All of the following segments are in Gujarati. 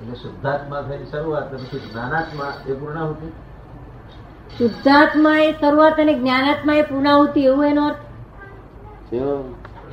એટલે શુદ્ધાત્મા થઈ શરૂઆત પછી જ્ઞાનાત્મા એ પૂર્ણાહુતિ. શુદ્ધાત્મા એ શરૂઆત અને જ્ઞાનાત્મા એ પૂર્ણાહુતિ એવું એનો અર્થ?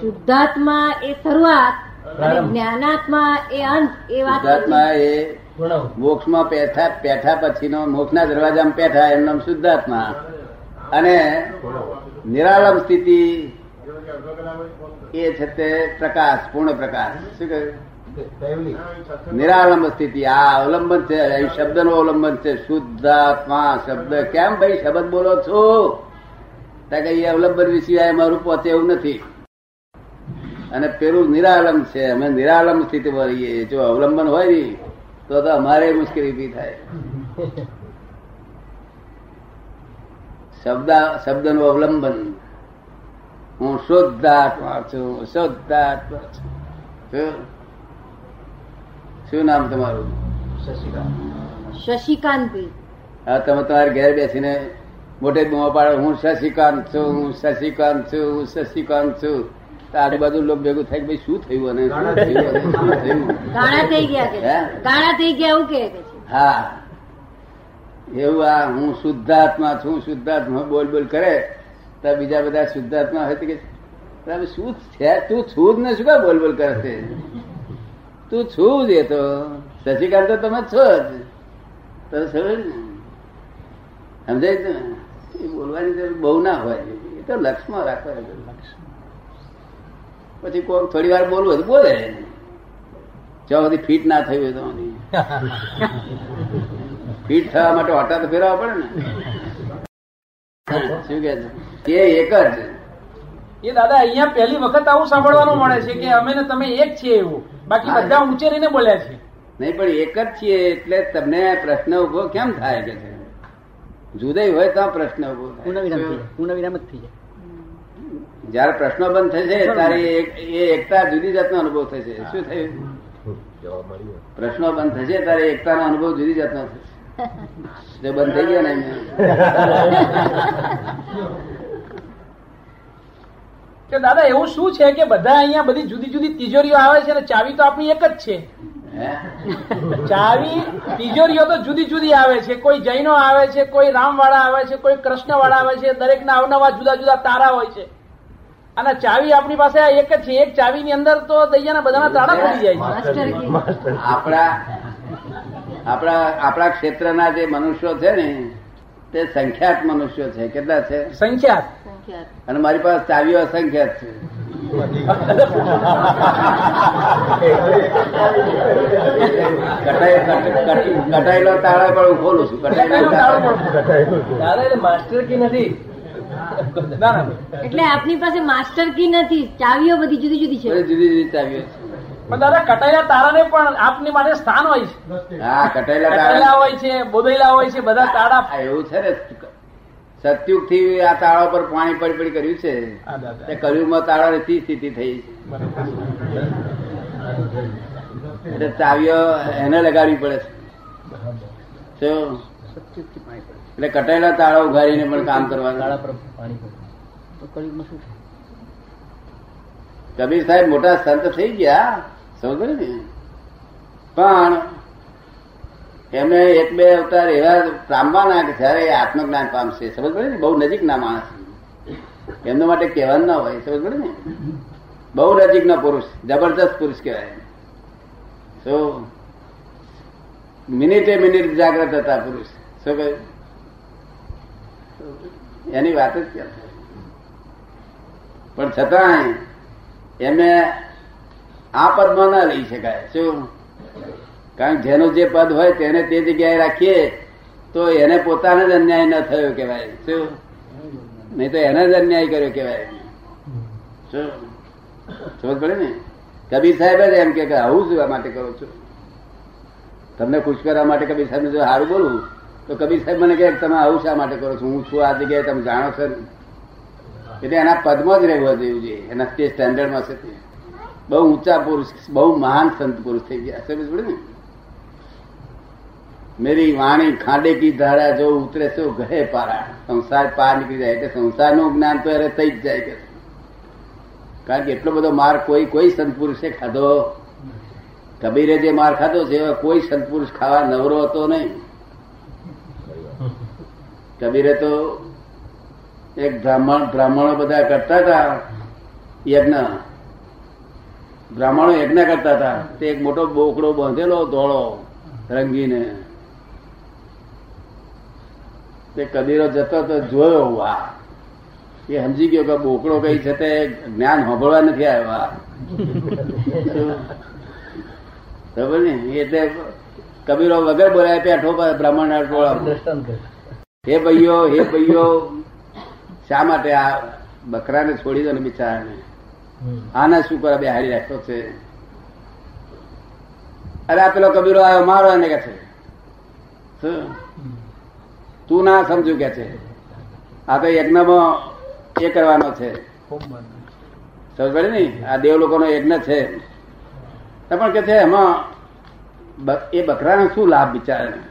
શુદ્ધાત્મા એ શરૂઆત અને જ્ઞાનાત્મા એ અંત એ વાત શુદ્ધાત્મા એ. મોક્ષમાં પેઠા પેઠા પછીનો મોક્ષના દરવાજામાં પેઠા એમ નામ શુદ્ધાત્મા. અને નિરાલમ સ્થિતિ એ છે તે પ્રકાશ પૂર્ણ પ્રકાશ. શું કહ્યું? નિરાલંબ સ્થિતિ આ અવલંબન છે અહીં શબ્દનું અવલંબન છે. શુદ્ધાત્મા શબ્દ કેમ ભાઈ? શબ્દ બોલો છો. ત્યાં કે એ અવલંબન સિવાય મારું પહોંચે એવું નથી. અને પેલું નિરાલંબ છે. અમે નિરાલંબ સ્થિતિ રહીએ જો અવલંબન હોય ને, તો તો અમારે મુશ્કેલી ઊભી થાય. શબ્દ શબ્દનું અવલંબન. હું શુદ્ધાત્મા છું. શુદ્ધાત્મા છું. શું? નામ તમારું? શશિકાંત. હા તમે તમારે ઘેર બેસીને મોટે બૂમો પાડો. હું શશિકાંત છું હું શશિકાંત છું હું શશિકાંત છું. આજુબાજુ લોક ભેગું થાય કે ભાઈ શું થયું અને શું થયું અને શું થયું? ગાણા થઈ ગયા ગાણા થઈ ગયા એવું કે હા. એવું આ હું શુદ્ધાત્મા છું શુદ્ધાત્મા બોલ બોલ કરે. તો બીજા બધા શુદ્ધાત્મા હોય તો કે "તમે શું છે? તું છું જ ને શું કા બોલ બોલ કરે છે? તું છું જ એ તો. શશિકાંત તમે છો જ. તો સમજ ને. એ બોલવાની જરૂર બહુ ના હોય. એ તો લક્ષમાં રાખવા પછી કોઈ થોડી વાર બોલવું તો બોલે. જ્યાં સુધી ફિટ ના થયું હોય તો ફિટ થવા માટે હોટા તો ફેરવા પડે ને. શું કે એ એક જ. એ દાદા અહીંયા પહેલી વખત આવું સાંભળવાનું મળે છે કે અમે ને તમે એક છીએ એવું. બાકી બધા ઊંચે રહીને બોલ્યા છે. નહીં પણ એક જ છીએ એટલે તમને પ્રશ્ન ઊભો કેમ થાય કે છે? જુદાઈ હોય તો પ્રશ્ન ઊભો થાય. પૂર્ણ વિરામ જ થઈ જાય. જયારે પ્રશ્નો બંધ થશે ત્યારે એ એકતા જુદી જાતનો અનુભવ થશે. શું થયું? પ્રશ્નો બંધ થશે ત્યારે એકતાનો અનુભવ જુદી જાતનો થશે. બંધ થઈ ગયો ને કે દાદા એવું શું છે કે બધા અહીંયા બધી જુદી જુદી તિજોરીઓ આવે છે અને ચાવી તો આપણી એક જ છે? ચાવી તિજોરીઓ તો જુદી જુદી આવે છે. કોઈ જૈનો આવે છે કોઈ રામવાળા આવે છે કોઈ કૃષ્ણવાળા આવે છે દરેકના અવનવા જુદા જુદા તારા હોય છે. અને ચાવી આપણી પાસે એક જ છે. એક ચાવીની અંદર તો દૈયાના બધાના તાળા ખુલી જાય છે. આપણા આપણા આપણા ક્ષેત્રના જે મનુષ્યો છે ને તે સંખ્યાત મનુષ્યો છે. કેટલા છે? સંખ્યાત. અને મારી પાસે ચાવીઓ અસંખ્યાત છે. કટાયેલો તાળા પણ હું ખોલું છું. કટાયેલો માસ્ટર કી નથી. ના ના. એટલે આપની પાસે માસ્ટર કી નથી ચાવીઓ બધી જુદી જુદી છે. જુદી જુદી ચાવીઓ છે. પણ દાદા કટાયેલા તારાને પણ આપની માટે સ્થાન હોય છે. હા કટાયેલા કટાયેલા હોય છે બોધેલા હોય છે બધા તાળા આ એવું છે ને. સત્યુગથી આ તાળા પર પાણી પડી પડી કર્યું છે. તે કલયુગમાં તાળા ની સ્થિતિ થઈ. એટલે ચાવીઓ એને લગાડવી પડે છે. એટલે કટાયેલા તાળા ઉઘાડીને પણ કામ કરવા પર પાણી કબીર સાહેબ મોટા સંત થઈ ગયા. સમજ ને? પણ એમને એક બે અવતાર એવા પામવાના કે જયારે આત્મજ્ઞાન પામશે, સમજ પડે ને? બહુ નજીકના માણસ. એમના માટે કહેવાનું ના હોય, સમજ પડે ને? બહુ નજીકના પુરુષ જબરદસ્ત પુરુષ કહેવાય તો મિનિટે મિનિટ જાગ્રત હતા પુરુષ. શું કહ્યું? એની વાત જ ક્યાં પણ છતાંય એમને આ પદમાં ના લઈ શકાય. શું? કારણ જેનું જે પદ હોય તેને તે જગ્યાએ રાખીએ, તો એને પોતાને જ અન્યાય ન થયો કહેવાય. શું? નહીં તો એને જ અન્યાય કર્યો કહેવાય. શું? પડે ને? કબીર સાહેબ જ એમ કે આવું જોવા માટે કરું છું. તમને ખુશ કરવા માટે કબીર સાહેબ જો સારું બોલું તો કબીર સાહેબ મને કહે તમે આવું શા માટે કરો છો? હું છું આ જગ્યાએ, તમે જાણો છો ને. એટલે એના પદમાં જ રહેવા જેવું છે. એના તે સ્ટેન્ડર્ડમાં છે બહુ ઊંચા પુરુષ, બહુ મહાન સંત પુરુષ થઈ ગયા. સમજ પડે ને? મેરી વાણી ખાંડે કી ધારા જો ઉતરે તો ગહે પારા સંસાર પાર નીકળી જાય એટલે સંસારનું જ્ઞાન તો એને થઈ જ જાય કે. કારણ કે એટલો બધો માર કોઈ કોઈ સંત પુરુષે ખાધો. કબીરે જે માર ખાધો છે, એવા કોઈ સત્પુરુષ ખાવા નવરો હતો નહીં. કબીરે તો એક બ્રાહ્મણ, બ્રાહ્મણો બધા કરતા હતા. યજ્ઞ. બ્રાહ્મણો યજ્ઞ કરતા હતા. તે એક મોટો બોકડો બાંધેલો ધોળો, રંગીને. તે કબીરો જતો તો જોયો આ એ સમજી ગયો કે બોકડો કઈ છે તે જ્ઞાન સાંભળવા નથી આવ્યા. ખબર ને એટલે કબીરો વગર બોલાય પેઠો બ્રાહ્મણ ટોળા હે ભાઈઓ હે ભાઈઓ, શા માટે આ બકરાને છોડી દો ને બિચારાને? આના શું કરે બે હારી રાખ્યો છે? અરે આ પેલો કબીરો આવ્યો, મારો એને કે છે? તું ના સમજુ કે છે. આ તો યજ્ઞમાં એ કરવાનો છે. સમજ પડે ને? આ દેવ લોકોનો યજ્ઞ છે. પણ કે છે એમાં એ બકરાને શું લાભ બિચારાને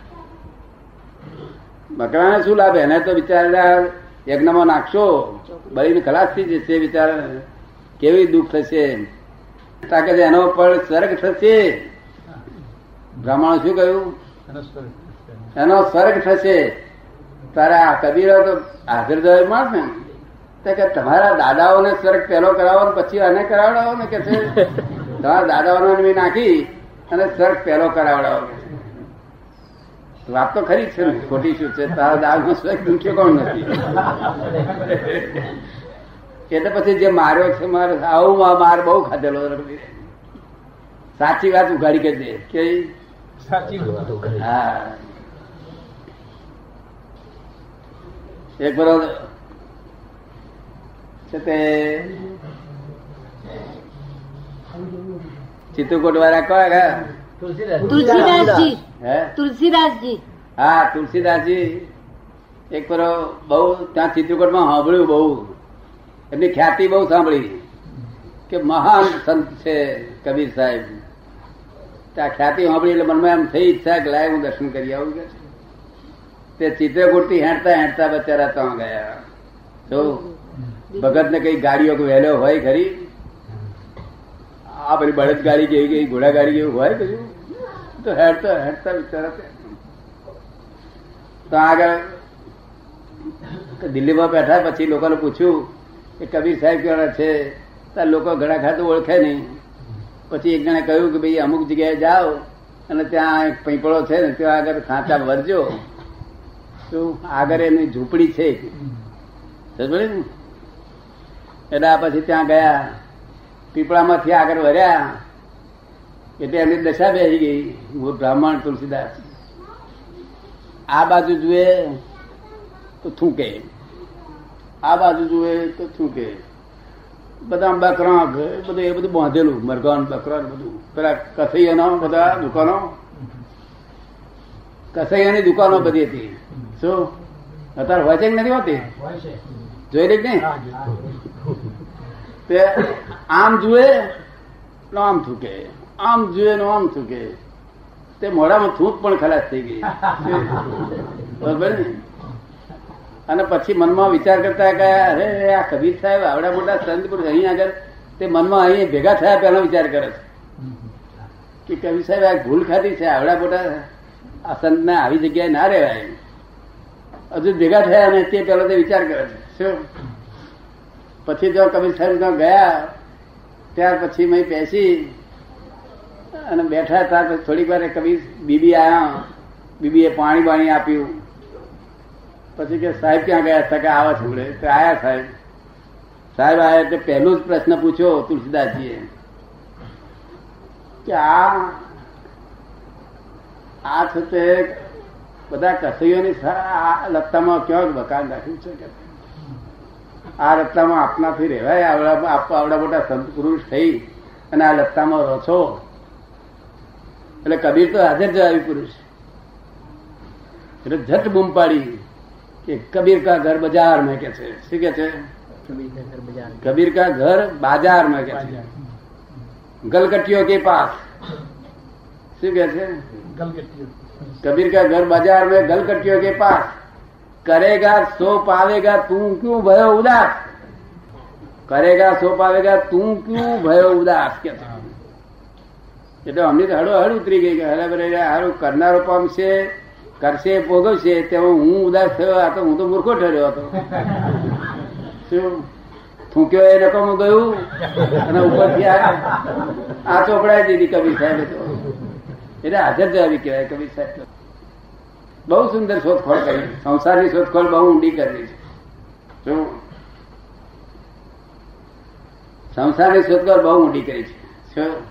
બકરાને શું લાભ? એને તો બિચારા યજ્ઞમાં નાખશો. બળીને ખલાસ થઈ જશે બિચારા કેવી દુઃખ થશે? કે એનો પણ સ્વર્ગ થશે. બ્રાહ્મણ શું કહ્યું? એનો સ્વર્ગ થશે. તારા આ કબીરા તો હાજર જવાય માણસ ને. તો કે તમારા દાદાઓને સ્વર્ગ પહેલો કરાવો ને પછી આને કરાવડાવો ને કે છે? તમારા દાદાઓને બી નાખી અને સ્વર્ગ પહેલો કરાવડાવો. વાત તો ખરી છે ને ખોટી શું છે? તારા દાદનો સ્વર્ગ દુખ્યો કોણ નથી? એટલે પછી જે માર્યો છે મારે આવું મા- માર બહુ ખાધેલો સાચી વાત ઉઘાડી કે દે. કે સાચી વાત હા. એક બરોબર. છે તે ચિત્રકૂટ વાળા કોણ? તુલસીદાસજી. હે? તુલસીદાસજી. હા તુલસીદાસજી એક પર બહુ ત્યાં ચિત્રકૂટમાં સાંભળ્યું બહુ. એમની ખ્યાતિ બહુ સાંભળી. કે મહાન સંત છે કબીર સાહેબ. ત્યાં ખ્યાતિ સાંભળી એટલે મનમાં એમ થઈ ઈચ્છા કે લાય હું દર્શન કરી આવું કે તે ચિત્રકૂટથી હેંડતા હેંડતા બચારા ત્યાં ગયા. જો ભગત ને કઈ ગાડીઓ વહેલો હોય ખરી? આ પેલી બળદ ગાડી જેવી કઈ ઘોડા ગાડી કેવું હોય કશું તો હેડતા હેડતા બિચારા તો આગળ દિલ્હીમાં બેઠા પછી લોકોને પૂછ્યું કે કબીર સાહેબ કેવા છે તો લોકો ઘણા ખાતું ઓળખે નહીં. પછી એક જણે કહ્યું કે ભાઈ અમુક જગ્યાએ જાઓ અને ત્યાં એક પૈપળો છે ને ત્યાં આગળ ખાંચા ભરજો. શું? આગળ એની ઝૂંપડી છે. એટલે પછી ત્યાં ગયા. પીપળામાંથી આગળ વર્યા. એટલે એમની દશા બેસી ગઈ. બ્રાહ્મણ તુલસીદાસ. આ બાજુ જુએ તો થૂકે. આ બાજુ જુએ તો થૂકે. બધા બકરા બધું એ બધું બાંધેલું. મરઘાન બકરા બધું. પેલા કસૈયાનો બધા દુકાનો. કસૈયાની દુકાનો બધી હતી. શું? અત્યારે હોય છે કે નથી હોતી? જોઈ લે ને તે આમ જુએ ને આમ થૂકે. આમ જુએ નો આમ થૂકે. તે મોઢામાં થૂક પણ ખલાસ થઈ ગઈ. બરોબર ને? અને પછી મનમાં વિચાર કરતા કે અરે આ કબીર સાહેબ આવડા મોટા સંત પુરુષ અહીં આગળ તે મનમાં અહીં ભેગા થયા પહેલા વિચાર કરે છે. કે કબીર સાહેબ આ ભૂલ ખાતી છે આવડા મોટા આ સંતને આવી જગ્યાએ ના રહેવાય. હજુ ભેગા થયા અને તે પેલો તે વિચાર કરે છે. શું? પછી જો કબીર સાહેબ ત્યાં ગયા, ત્યાર પછી મેં બેસી અને બેઠા હતા, પછી થોડીક વાર કબીર બીબી આવ્યા બીબીએ પાણી બાણી આપ્યું. પછી કે સાહેબ ક્યાં ગયા? હતા કે આવા છોડે તો આયા સાહેબ. સાહેબ આયા એટલે પહેલો જ પ્રશ્ન પૂછ્યો તુલસીદાસજીએ કે આ આ છે બધા કસૈયોની લત્તામાં કેવા મકાન રાખ્યું છે કે? આ લત્તામાં આપનાથી રહેવાય આવડા મોટા સંત પુરુષ થઈ અને આ લત્તામાં રહો એટલે કબીર તો હાજર જવાવી પુરુષ. એટલે જટ બૂમ પાડી કે કબીર કા ઘર બજાર મેં કે છે? શું કે છે? કબીર કા ઘર બાજાર મેં કે છે? ગલકટીઓ કે પાસ. શું કે છે कबीर का घर बाजार में गलकटियों के पास करेगा सो पावेगा तू क्यों भयो उदास करेगा सो पावेगा तू क्यों भयो उदास के એટલે અમને તો હળો હળ ઉતરી ગઈ કે હરે બરે હારું કરનારો પામશે કરશે ભોગવશે તેમાં હું ઉદાસ થયો આ તો હું તો મૂર્ખો ઠર્યો હતો શું થૂક્યો એ નકામું ગયું અને ઉપરથી આ આ ચોપડાઈ દીધી કબીર સાહેબે તો એટલે હાજર જવાબી કહેવાય કવિ સાહેબ, બહુ સુંદર શોધખોળ કરી. સંસારની શોધખોળ બહુ ઊંડી કરી છે. શું સંસારની શોધખોળ બહુ ઊંડી કરી છે. શું